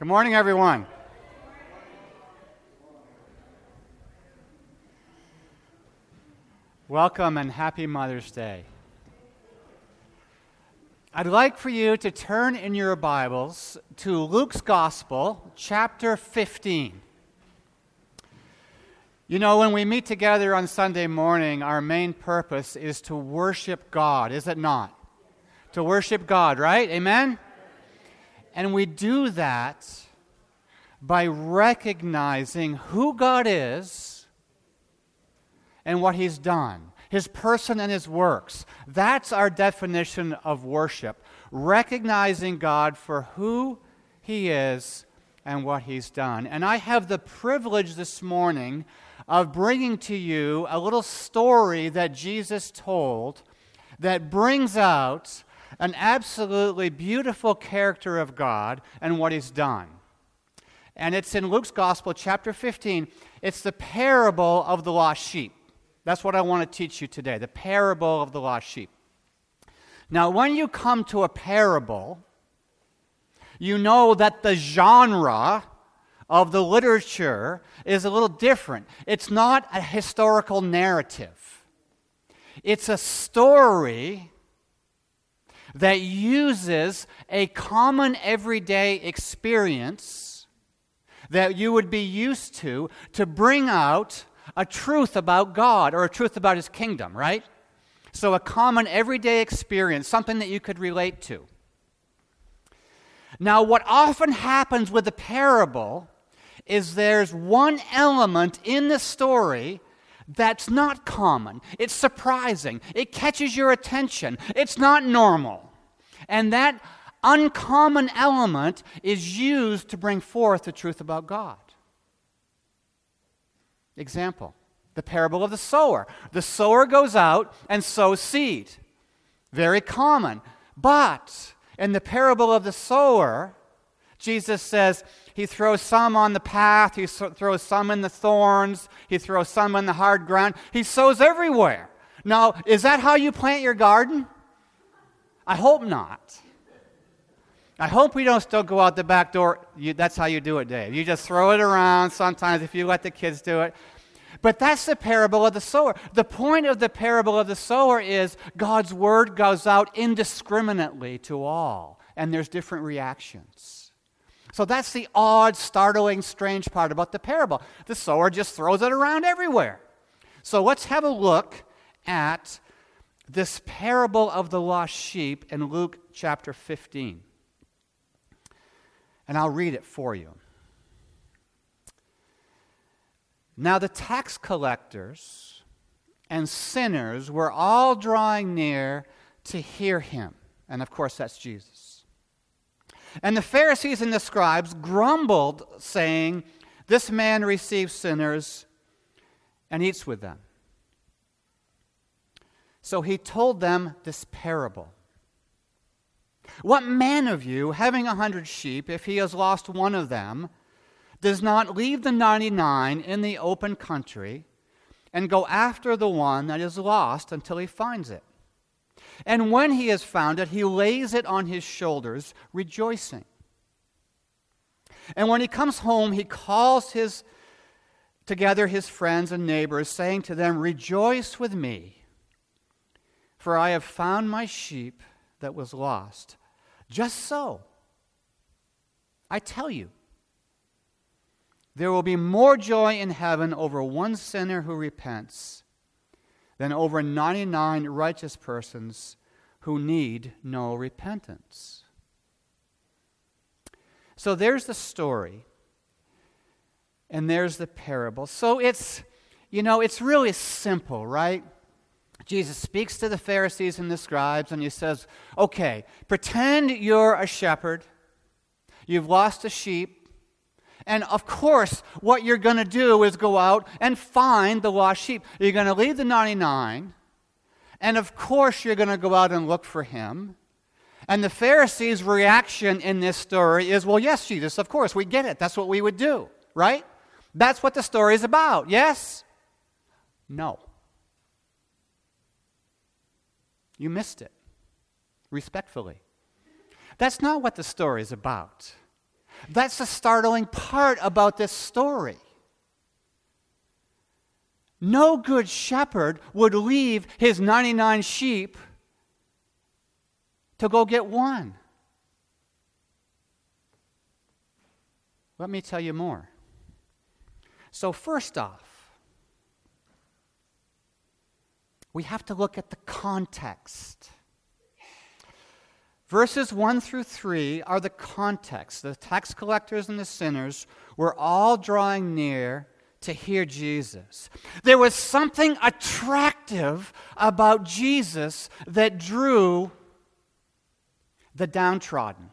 Good morning, everyone. Welcome and happy Mother's Day. I'd like for you to turn in your Bibles to Luke's Gospel, chapter 15. You know, when we meet together on Sunday morning, our main purpose is to worship God, is it not? To worship God, right? Amen? And we do that by recognizing who God is and what He's done, His person and His works. That's our definition of worship. Recognizing God for who He is and what He's done. And I have the privilege this morning of bringing to you a little story that Jesus told that brings out an absolutely beautiful character of God and what He's done. And it's in Luke's Gospel, chapter 15. It's the parable of the lost sheep. That's what I want to teach you today the parable of the lost sheep. Now, when you come to a parable, you know that the genre of the literature is a little different. It's not a historical narrative, it's a story that uses a common everyday experience that you would be used to to bring out a truth about God or a truth about His kingdom, right? So, a common everyday experience, something that you could relate to. Now, what often happens with a parable is there's one element in the story that's not common. It's surprising. It catches your attention. It's not normal. And that uncommon element is used to bring forth the truth about God. Example the parable of the sower. The sower goes out and sows seed. Very common. But in the parable of the sower, Jesus says, he throws some on the path, he throws some in the thorns, he throws some in the hard ground. He sows everywhere. Now, is that how you plant your garden? I hope not. I hope we don't still go out the back door. You, that's how you do it, Dave. You just throw it around sometimes if you let the kids do it. But that's the parable of the sower. The point of the parable of the sower is God's word goes out indiscriminately to all, and there's different reactions. So that's the odd, startling, strange part about the parable. The sower just throws it around everywhere. So let's have a look at this parable of the lost sheep in Luke chapter 15. And I'll read it for you. Now, the tax collectors and sinners were all drawing near to hear him. And of course, that's Jesus. And the Pharisees and the scribes grumbled, saying, This man receives sinners and eats with them. So he told them this parable. What man of you, having a hundred sheep, if he has lost one of them, does not leave the ninety nine in the open country and go after the one that is lost until he finds it? And when he has found it, he lays it on his shoulders, rejoicing. And when he comes home, he calls his, together his friends and neighbors, saying to them, Rejoice with me, for I have found my sheep that was lost. Just so, I tell you, there will be more joy in heaven over one sinner who repents than over 99 righteous persons who need no repentance. So there's the story, and there's the parable. So it's, you know, it's really simple, right? Jesus speaks to the Pharisees and the scribes, and he says, Okay, pretend you're a shepherd, you've lost a sheep, and of course, what you're going to do is go out and find the lost sheep. You're going to leave the 99, and of course, you're going to go out and look for him. And the Pharisees' reaction in this story is, well, yes, Jesus, of course, we get it. That's what we would do, right? That's what the story is about. Yes? No. You missed it, respectfully. That's not what the story is about. That's the startling part about this story. No good shepherd would leave his 99 sheep to go get one. Let me tell you more. So, first off, we have to look at the context. Verses 1 through 3 are the context. The tax collectors and the sinners were all drawing near to hear Jesus. There was something attractive about Jesus that drew the downtrodden,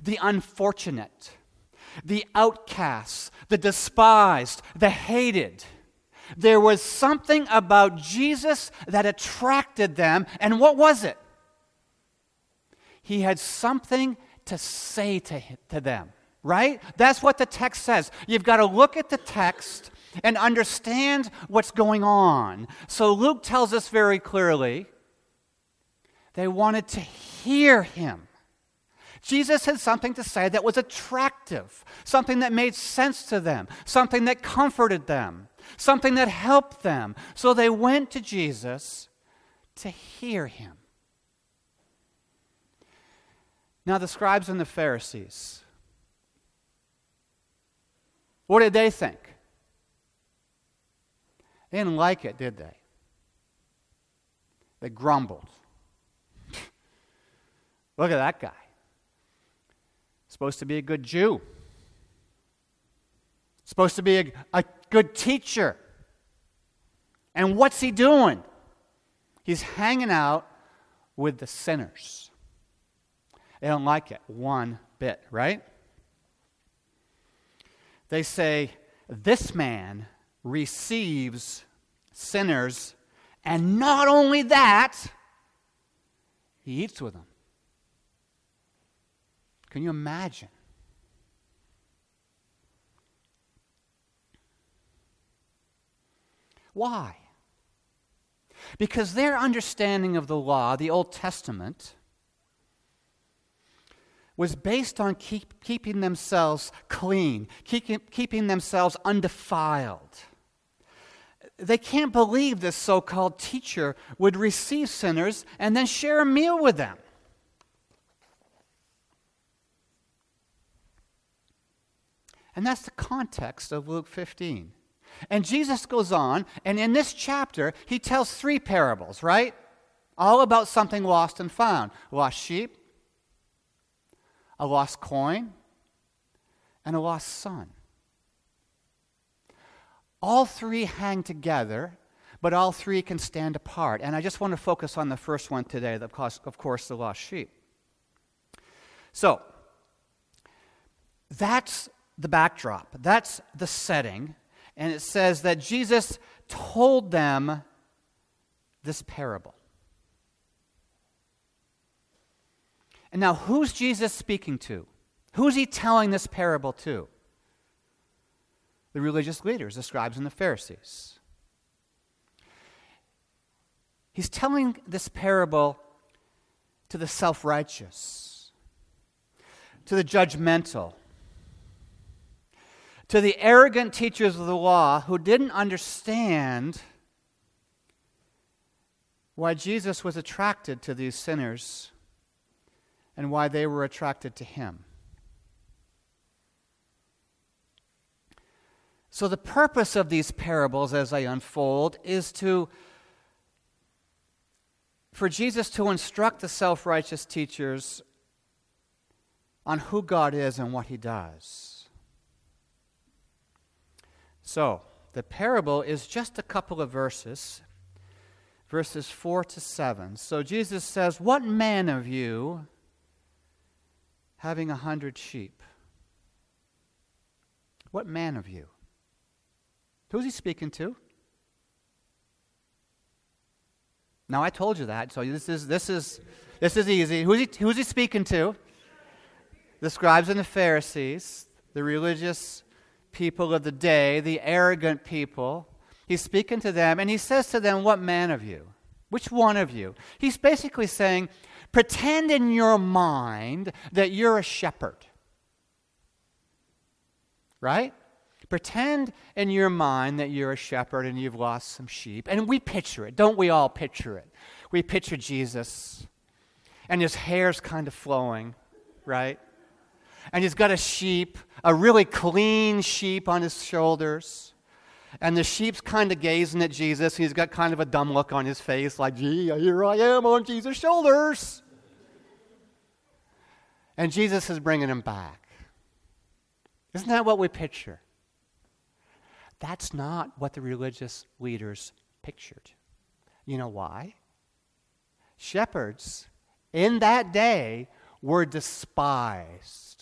the unfortunate, the outcasts, the despised, the hated. There was something about Jesus that attracted them. And what was it? He had something to say to, to them, right? That's what the text says. You've got to look at the text and understand what's going on. So Luke tells us very clearly they wanted to hear him. Jesus had something to say that was attractive, something that made sense to them, something that comforted them, something that helped them. So they went to Jesus to hear him. Now, the scribes and the Pharisees, what did they think? They didn't like it, did they? They grumbled. Look at that guy. Supposed to be a good Jew. Supposed to be a, a good teacher. And what's he doing? He's hanging out with the sinners. They don't like it one bit, right? They say, This man receives sinners, and not only that, he eats with them. Can you imagine? Why? Because their understanding of the law, the Old Testament, was based on keep, keeping themselves clean, keep, keeping themselves undefiled. They can't believe this so called teacher would receive sinners and then share a meal with them. And that's the context of Luke 15. And Jesus goes on, and in this chapter, he tells three parables, right? All about something lost and found lost sheep, a lost coin, and a lost son. All three hang together, but all three can stand apart. And I just want to focus on the first one today, of course, the lost sheep. So, that's the backdrop, that's the setting. And it says that Jesus told them this parable. And now, who's Jesus speaking to? Who's he telling this parable to? The religious leaders, the scribes and the Pharisees. He's telling this parable to the self righteous, to the judgmental, to the arrogant teachers of the law who didn't understand why Jesus was attracted to these sinners and why they were attracted to him. So, the purpose of these parables as they unfold is to for Jesus to instruct the self righteous teachers on who God is and what he does. So, the parable is just a couple of verses, verses 4 to 7. So, Jesus says, What man of you, having a hundred sheep, what man of you? Who's he speaking to? Now I told you that, so this is this is this is easy. Who's he, who's he speaking to? The scribes and the Pharisees, the religious people of the day, the arrogant people. He's speaking to them, and he says to them, What man of you? Which one of you? He's basically saying, Pretend in your mind that you're a shepherd. right? Pretend in your mind that you're a shepherd and you've lost some sheep. And we picture it. Don't we all picture it? We picture Jesus, and his hair's kind of flowing, right? And he's got a sheep, a really clean sheep on his shoulders. And the sheep's kind of gazing at Jesus. He's got kind of a dumb look on his face, like, gee, here I am on Jesus' shoulders. And Jesus is bringing him back. Isn't that what we picture? That's not what the religious leaders pictured. You know why? Shepherds in that day were despised.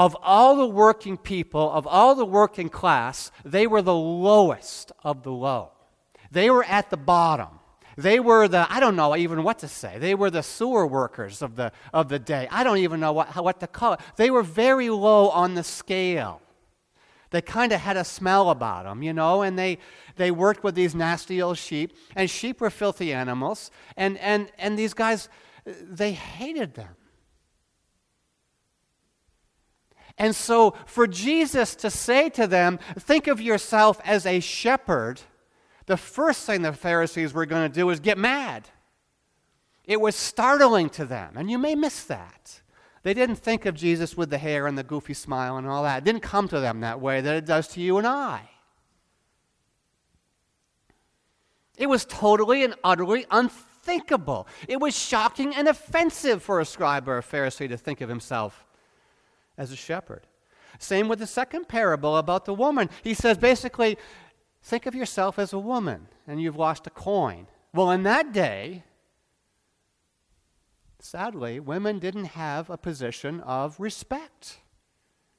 Of all the working people, of all the working class, they were the lowest of the low. They were at the bottom. They were the, I don't know even what to say. They were the sewer workers of the, of the day. I don't even know what, what to call it. They were very low on the scale. They kind of had a smell about them, you know, and they, they worked with these nasty old sheep. And sheep were filthy animals. And, and, and these guys, they hated them. And so, for Jesus to say to them, think of yourself as a shepherd, the first thing the Pharisees were going to do is get mad. It was startling to them, and you may miss that. They didn't think of Jesus with the hair and the goofy smile and all that. It didn't come to them that way that it does to you and I. It was totally and utterly unthinkable. It was shocking and offensive for a scribe or a Pharisee to think of himself as a shepherd. Same with the second parable about the woman. He says basically, think of yourself as a woman and you've lost a coin. Well, in that day, sadly, women didn't have a position of respect.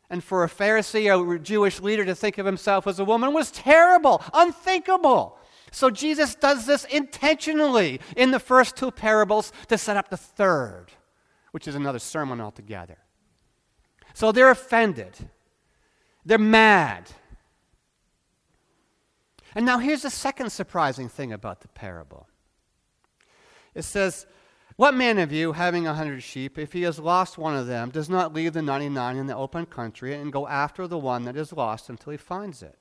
And for a Pharisee, a Jewish leader, to think of himself as a woman was terrible, unthinkable. So Jesus does this intentionally in the first two parables to set up the third, which is another sermon altogether. So they're offended, they're mad. And now here's the second surprising thing about the parable it says, what man of you, having a hundred sheep, if he has lost one of them, does not leave the ninety nine in the open country and go after the one that is lost until he finds it?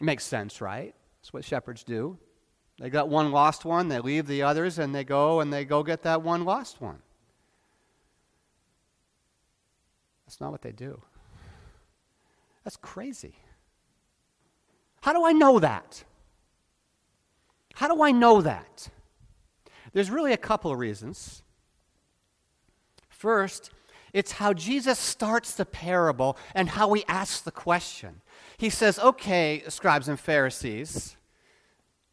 It makes sense, right? That's what shepherds do. They got one lost one, they leave the others, and they go and they go get that one lost one. That's not what they do. That's crazy. How do I know that? How do I know that? There's really a couple of reasons. First, it's how Jesus starts the parable and how he asks the question. He says, Okay, scribes and Pharisees,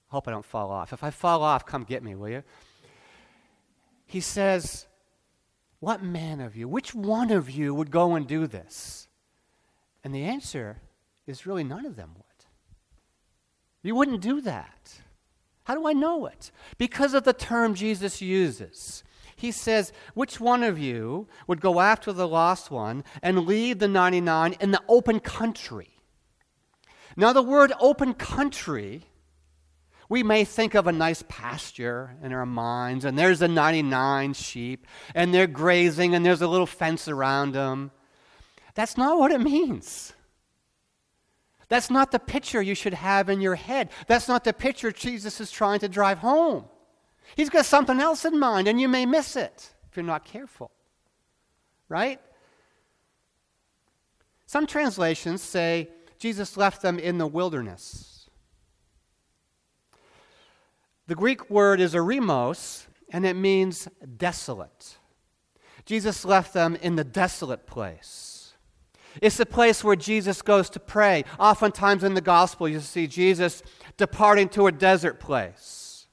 I hope I don't fall off. If I fall off, come get me, will you? He says, What man of you, which one of you would go and do this? And the answer is really none of them would. You wouldn't do that. How do I know it? Because of the term Jesus uses. He says, Which one of you would go after the lost one and leave the 99 in the open country? Now, the word open country, we may think of a nice pasture in our minds, and there's the 99 sheep, and they're grazing, and there's a little fence around them. That's not what it means. That's not the picture you should have in your head. That's not the picture Jesus is trying to drive home. He's got something else in mind, and you may miss it if you're not careful. Right? Some translations say Jesus left them in the wilderness. The Greek word is eremos, and it means desolate. Jesus left them in the desolate place. It's the place where Jesus goes to pray. Oftentimes in the gospel, you see Jesus departing to a desert place,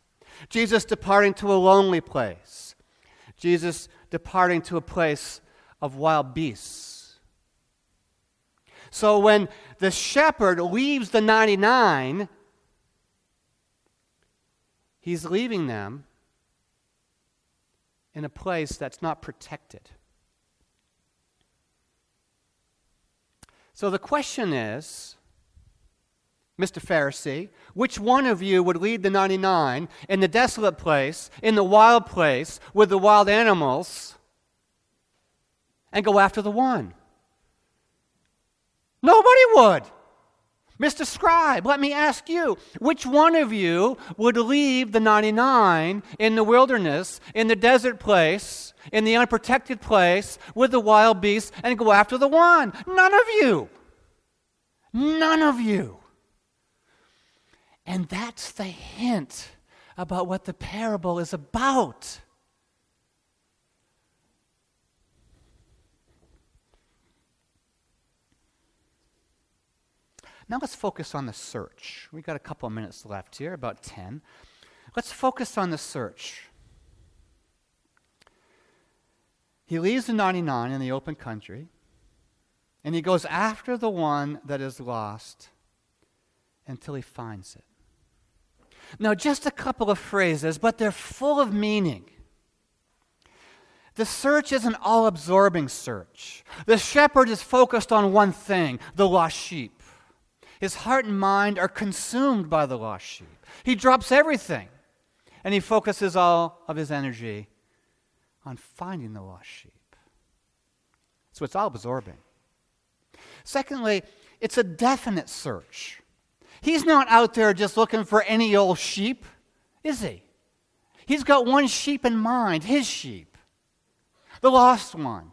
Jesus departing to a lonely place, Jesus departing to a place of wild beasts. So when the shepherd leaves the 99, he's leaving them in a place that's not protected. So the question is Mr. Pharisee, which one of you would lead the 99 in the desolate place, in the wild place, with the wild animals, and go after the one? Nobody would. Mr. Scribe, let me ask you, which one of you would leave the 99 in the wilderness, in the desert place, in the unprotected place with the wild beasts and go after the one? None of you. None of you. And that's the hint about what the parable is about. Now let's focus on the search. We've got a couple of minutes left here, about 10. Let's focus on the search. He leaves the 99 in the open country, and he goes after the one that is lost until he finds it. Now, just a couple of phrases, but they're full of meaning. The search is an all absorbing search. The shepherd is focused on one thing the lost sheep. His heart and mind are consumed by the lost sheep. He drops everything and he focuses all of his energy on finding the lost sheep. So it's all absorbing. Secondly, it's a definite search. He's not out there just looking for any old sheep, is he? He's got one sheep in mind, his sheep, the lost one.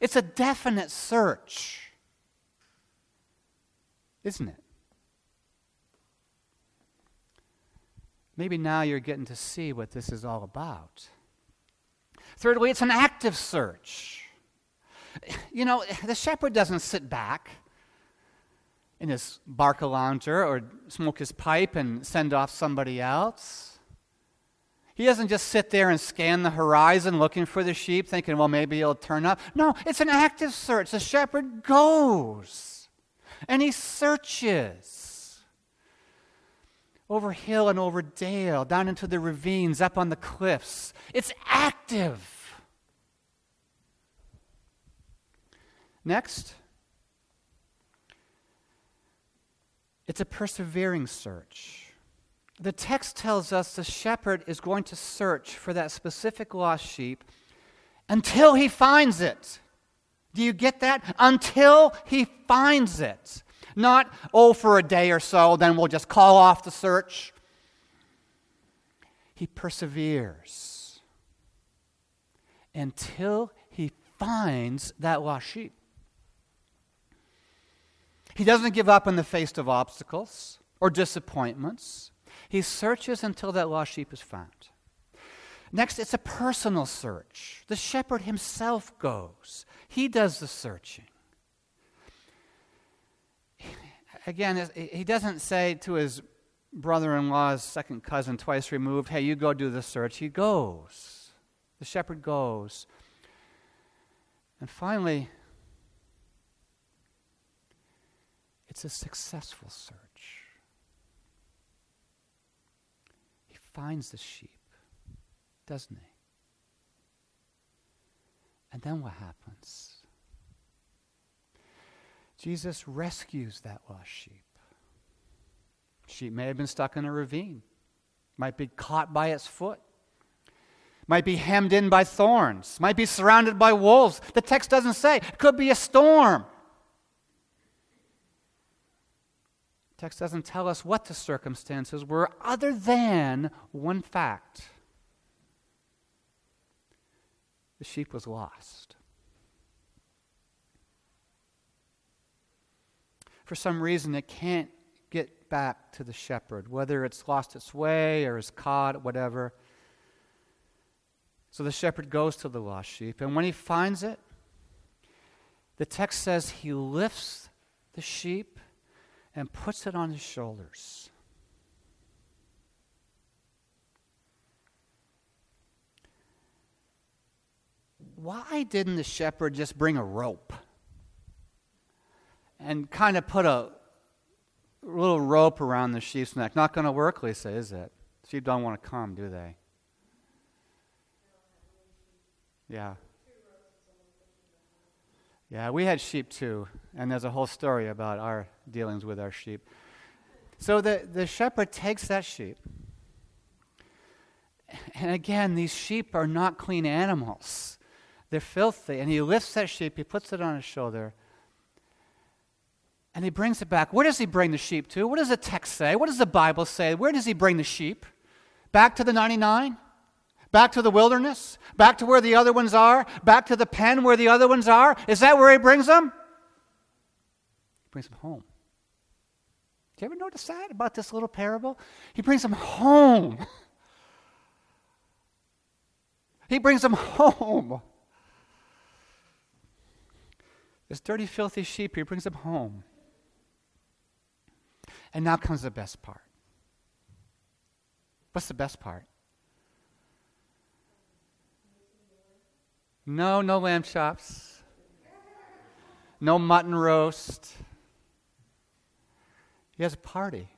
It's a definite search isn't it? Maybe now you're getting to see what this is all about. Thirdly, it's an active search. You know, the shepherd doesn't sit back in his Barcalounger or smoke his pipe and send off somebody else. He doesn't just sit there and scan the horizon looking for the sheep, thinking, well, maybe he'll turn up. No, it's an active search. The shepherd goes and he searches over hill and over dale, down into the ravines, up on the cliffs. It's active. Next, it's a persevering search. The text tells us the shepherd is going to search for that specific lost sheep until he finds it. Do you get that? Until he finds it. Not, oh, for a day or so, then we'll just call off the search. He perseveres until he finds that lost sheep. He doesn't give up in the face of obstacles or disappointments. He searches until that lost sheep is found. Next, it's a personal search. The shepherd himself goes. He does the searching. Again, he doesn't say to his brother in law's second cousin, twice removed, hey, you go do the search. He goes. The shepherd goes. And finally, it's a successful search. He finds the sheep, doesn't he? And then what happens? Jesus rescues that lost sheep. Sheep may have been stuck in a ravine, might be caught by its foot, might be hemmed in by thorns, might be surrounded by wolves. The text doesn't say. It could be a storm. Text doesn't tell us what the circumstances were other than one fact the sheep was lost. For some reason, it can't get back to the shepherd, whether it's lost its way or is caught, whatever. So the shepherd goes to the lost sheep, and when he finds it, the text says he lifts the sheep and puts it on his shoulders. Why didn't the shepherd just bring a rope and kind of put a little rope around the sheep's neck? Not going to work, Lisa, is it? Sheep don't want to come, do they? Yeah. Yeah, we had sheep too, and there's a whole story about our dealings with our sheep. So the, the shepherd takes that sheep. And again, these sheep are not clean animals. They're filthy. And he lifts that sheep, he puts it on his shoulder. And he brings it back. Where does he bring the sheep to? What does the text say? What does the Bible say? Where does he bring the sheep? Back to the 99? Back to the wilderness? Back to where the other ones are? Back to the pen where the other ones are? Is that where he brings them? He brings them home. Do you ever notice that about this little parable? He brings them home. He brings them home. This dirty, filthy sheep, he brings them home. And now comes the best part. What's the best part? No, no lamb chops. No mutton roast. He has a party.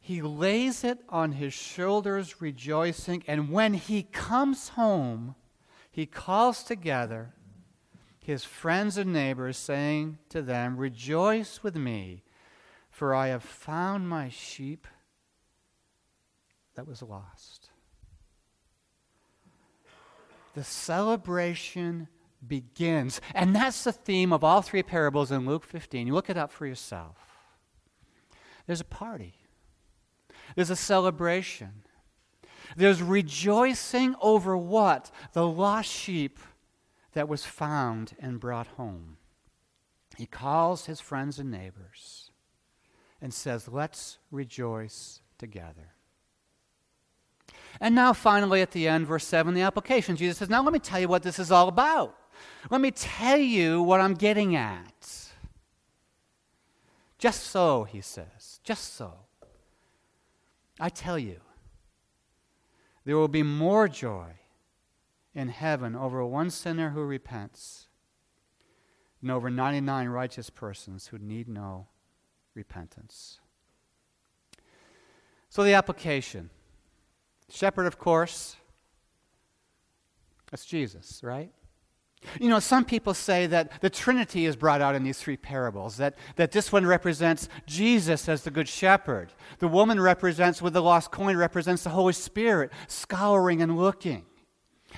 He lays it on his shoulders, rejoicing, and when he comes home, he calls together his friends and neighbors, saying to them, Rejoice with me, for I have found my sheep that was lost. The celebration begins. And that's the theme of all three parables in Luke 15. You look it up for yourself. There's a party, there's a celebration, there's rejoicing over what? The lost sheep that was found and brought home. He calls his friends and neighbors and says, Let's rejoice together. And now, finally, at the end, verse 7, the application. Jesus says, Now let me tell you what this is all about. Let me tell you what I'm getting at. Just so, he says, just so. I tell you, there will be more joy in heaven over one sinner who repents than over 99 righteous persons who need no repentance. So, the application shepherd, of course, that's Jesus, right? You know, some people say that the Trinity is brought out in these three parables, that, that this one represents Jesus as the Good Shepherd. The woman represents, with the lost coin, represents the Holy Spirit, scouring and looking.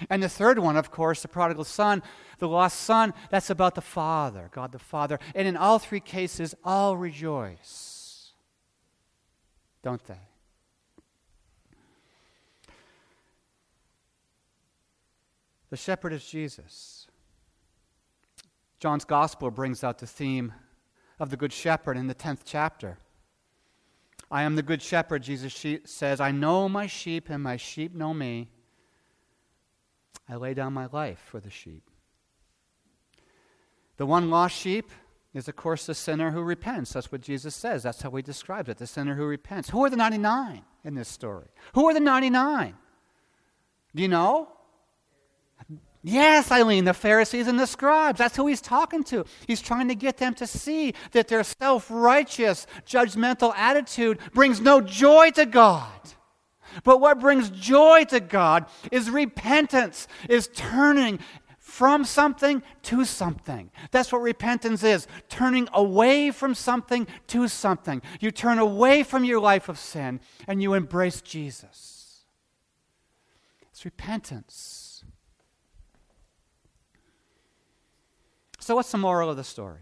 And the third one, of course, the prodigal son, the lost son, that's about the Father, God the Father. And in all three cases, all rejoice. Don't they? The shepherd is Jesus. John's gospel brings out the theme of the Good Shepherd in the 10th chapter. I am the Good Shepherd, Jesus says. I know my sheep, and my sheep know me. I lay down my life for the sheep. The one lost sheep is, of course, the sinner who repents. That's what Jesus says. That's how he describes it the sinner who repents. Who are the 99 in this story? Who are the 99? Do you know? Yes, Eileen, the Pharisees and the scribes. That's who he's talking to. He's trying to get them to see that their self righteous, judgmental attitude brings no joy to God. But what brings joy to God is repentance, is turning from something to something. That's what repentance is turning away from something to something. You turn away from your life of sin and you embrace Jesus. It's repentance. So, what's the moral of the story?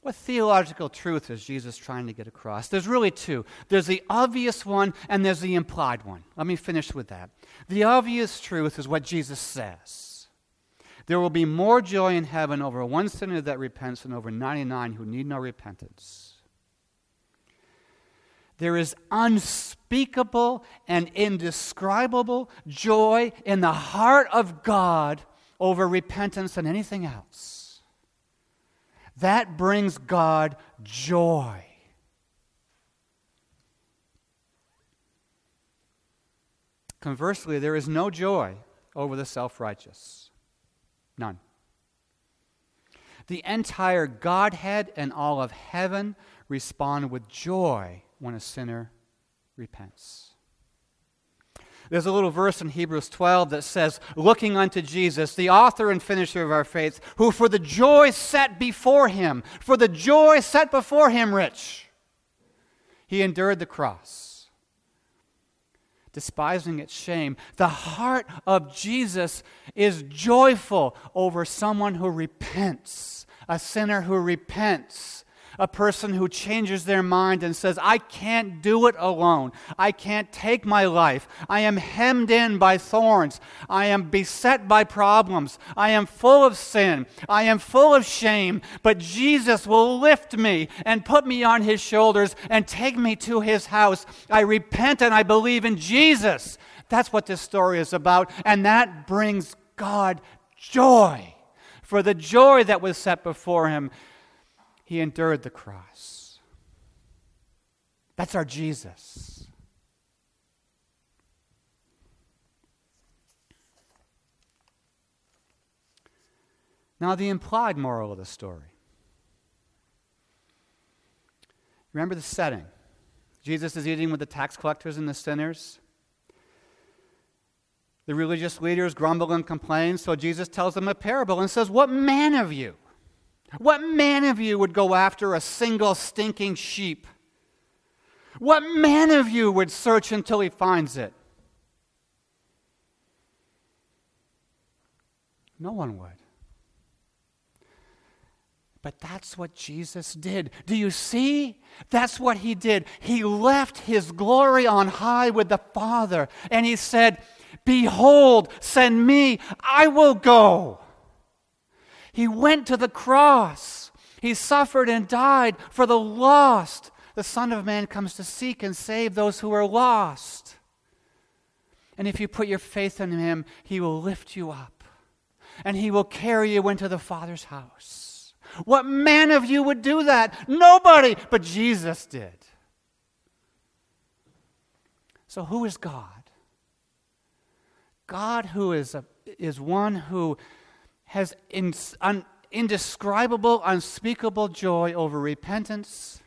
What theological truth is Jesus trying to get across? There's really two. There's the obvious one and there's the implied one. Let me finish with that. The obvious truth is what Jesus says There will be more joy in heaven over one sinner that repents than over 99 who need no repentance. There is unspeakable and indescribable joy in the heart of God over repentance than anything else. That brings God joy. Conversely, there is no joy over the self righteous. None. The entire Godhead and all of heaven respond with joy when a sinner repents. There's a little verse in Hebrews 12 that says, Looking unto Jesus, the author and finisher of our faith, who for the joy set before him, for the joy set before him, rich, he endured the cross, despising its shame. The heart of Jesus is joyful over someone who repents, a sinner who repents, a person who changes their mind and says, I can't do it alone. I can't take my life. I am hemmed in by thorns. I am beset by problems. I am full of sin. I am full of shame. But Jesus will lift me and put me on his shoulders and take me to his house. I repent and I believe in Jesus. That's what this story is about. And that brings God joy. For the joy that was set before him, he endured the cross. That's our Jesus. Now, the implied moral of the story. Remember the setting. Jesus is eating with the tax collectors and the sinners. The religious leaders grumble and complain, so Jesus tells them a parable and says, What man of you? What man of you would go after a single stinking sheep? What man of you would search until he finds it? No one would. But that's what Jesus did. Do you see? That's what he did. He left his glory on high with the Father, and he said, Behold, send me, I will go. He went to the cross. He suffered and died for the lost. The Son of Man comes to seek and save those who are lost. And if you put your faith in Him, He will lift you up and He will carry you into the Father's house. What man of you would do that? Nobody, but Jesus did. So, who is God? God, who is, a, is one who has in, un, indescribable, unspeakable joy over repentance.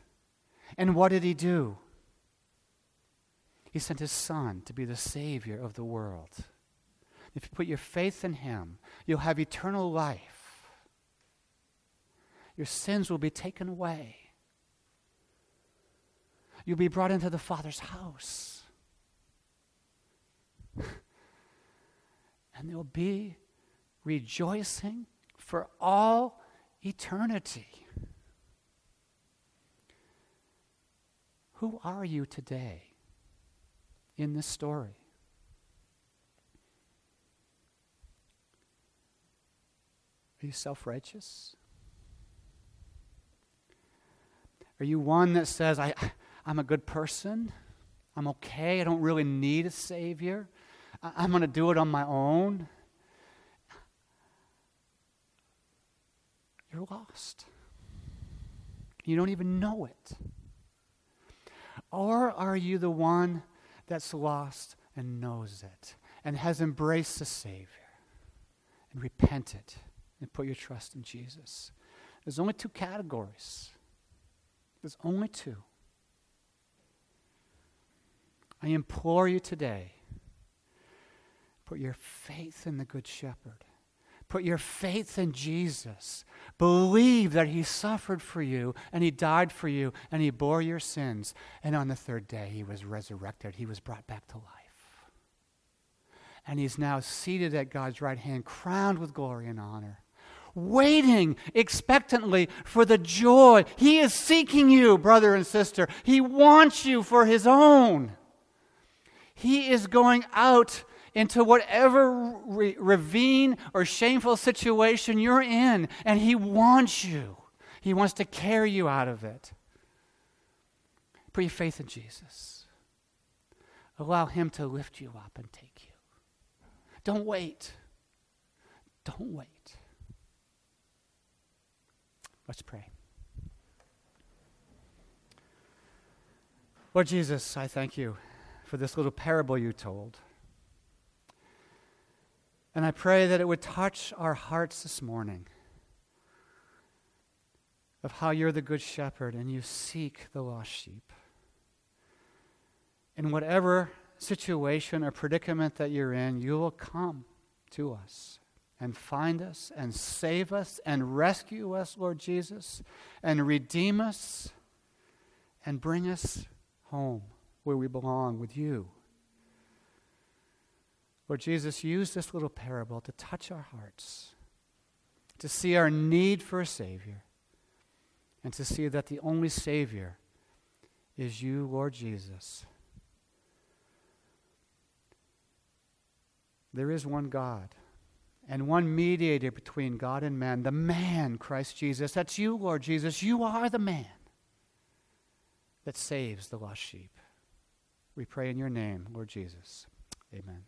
And what did he do? He sent his son to be the Savior of the world. If you put your faith in him, you'll have eternal life. Your sins will be taken away. You'll be brought into the Father's house. and there'll be rejoicing for all eternity. Who are you today in this story? Are you self righteous? Are you one that says, I, I'm a good person? I'm okay. I don't really need a Savior. I'm going to do it on my own. You're lost. You don't even know it. Or are you the one that's lost and knows it and has embraced the Savior and repented and put your trust in Jesus? There's only two categories. There's only two. I implore you today put your faith in the Good Shepherd Put your faith in Jesus. Believe that He suffered for you and He died for you and He bore your sins. And on the third day, He was resurrected. He was brought back to life. And He's now seated at God's right hand, crowned with glory and honor, waiting expectantly for the joy. He is seeking you, brother and sister. He wants you for His own. He is going out into whatever ravine or shameful situation you're in, and He wants you. He wants to carry you out of it. Put your faith in Jesus. Allow Him to lift you up and take you. Don't wait. Don't wait. Let's pray. Lord Jesus, I thank you for this little parable you told. And I pray that it would touch our hearts this morning of how you're the good shepherd and you seek the lost sheep. In whatever situation or predicament that you're in, you will come to us and find us and save us and rescue us, Lord Jesus, and redeem us and bring us home where we belong with you. Lord Jesus, use this little parable to touch our hearts, to see our need for a Savior, and to see that the only Savior is you, Lord Jesus. There is one God and one mediator between God and man, the man, Christ Jesus. That's you, Lord Jesus. You are the man that saves the lost sheep. We pray in your name, Lord Jesus. Amen.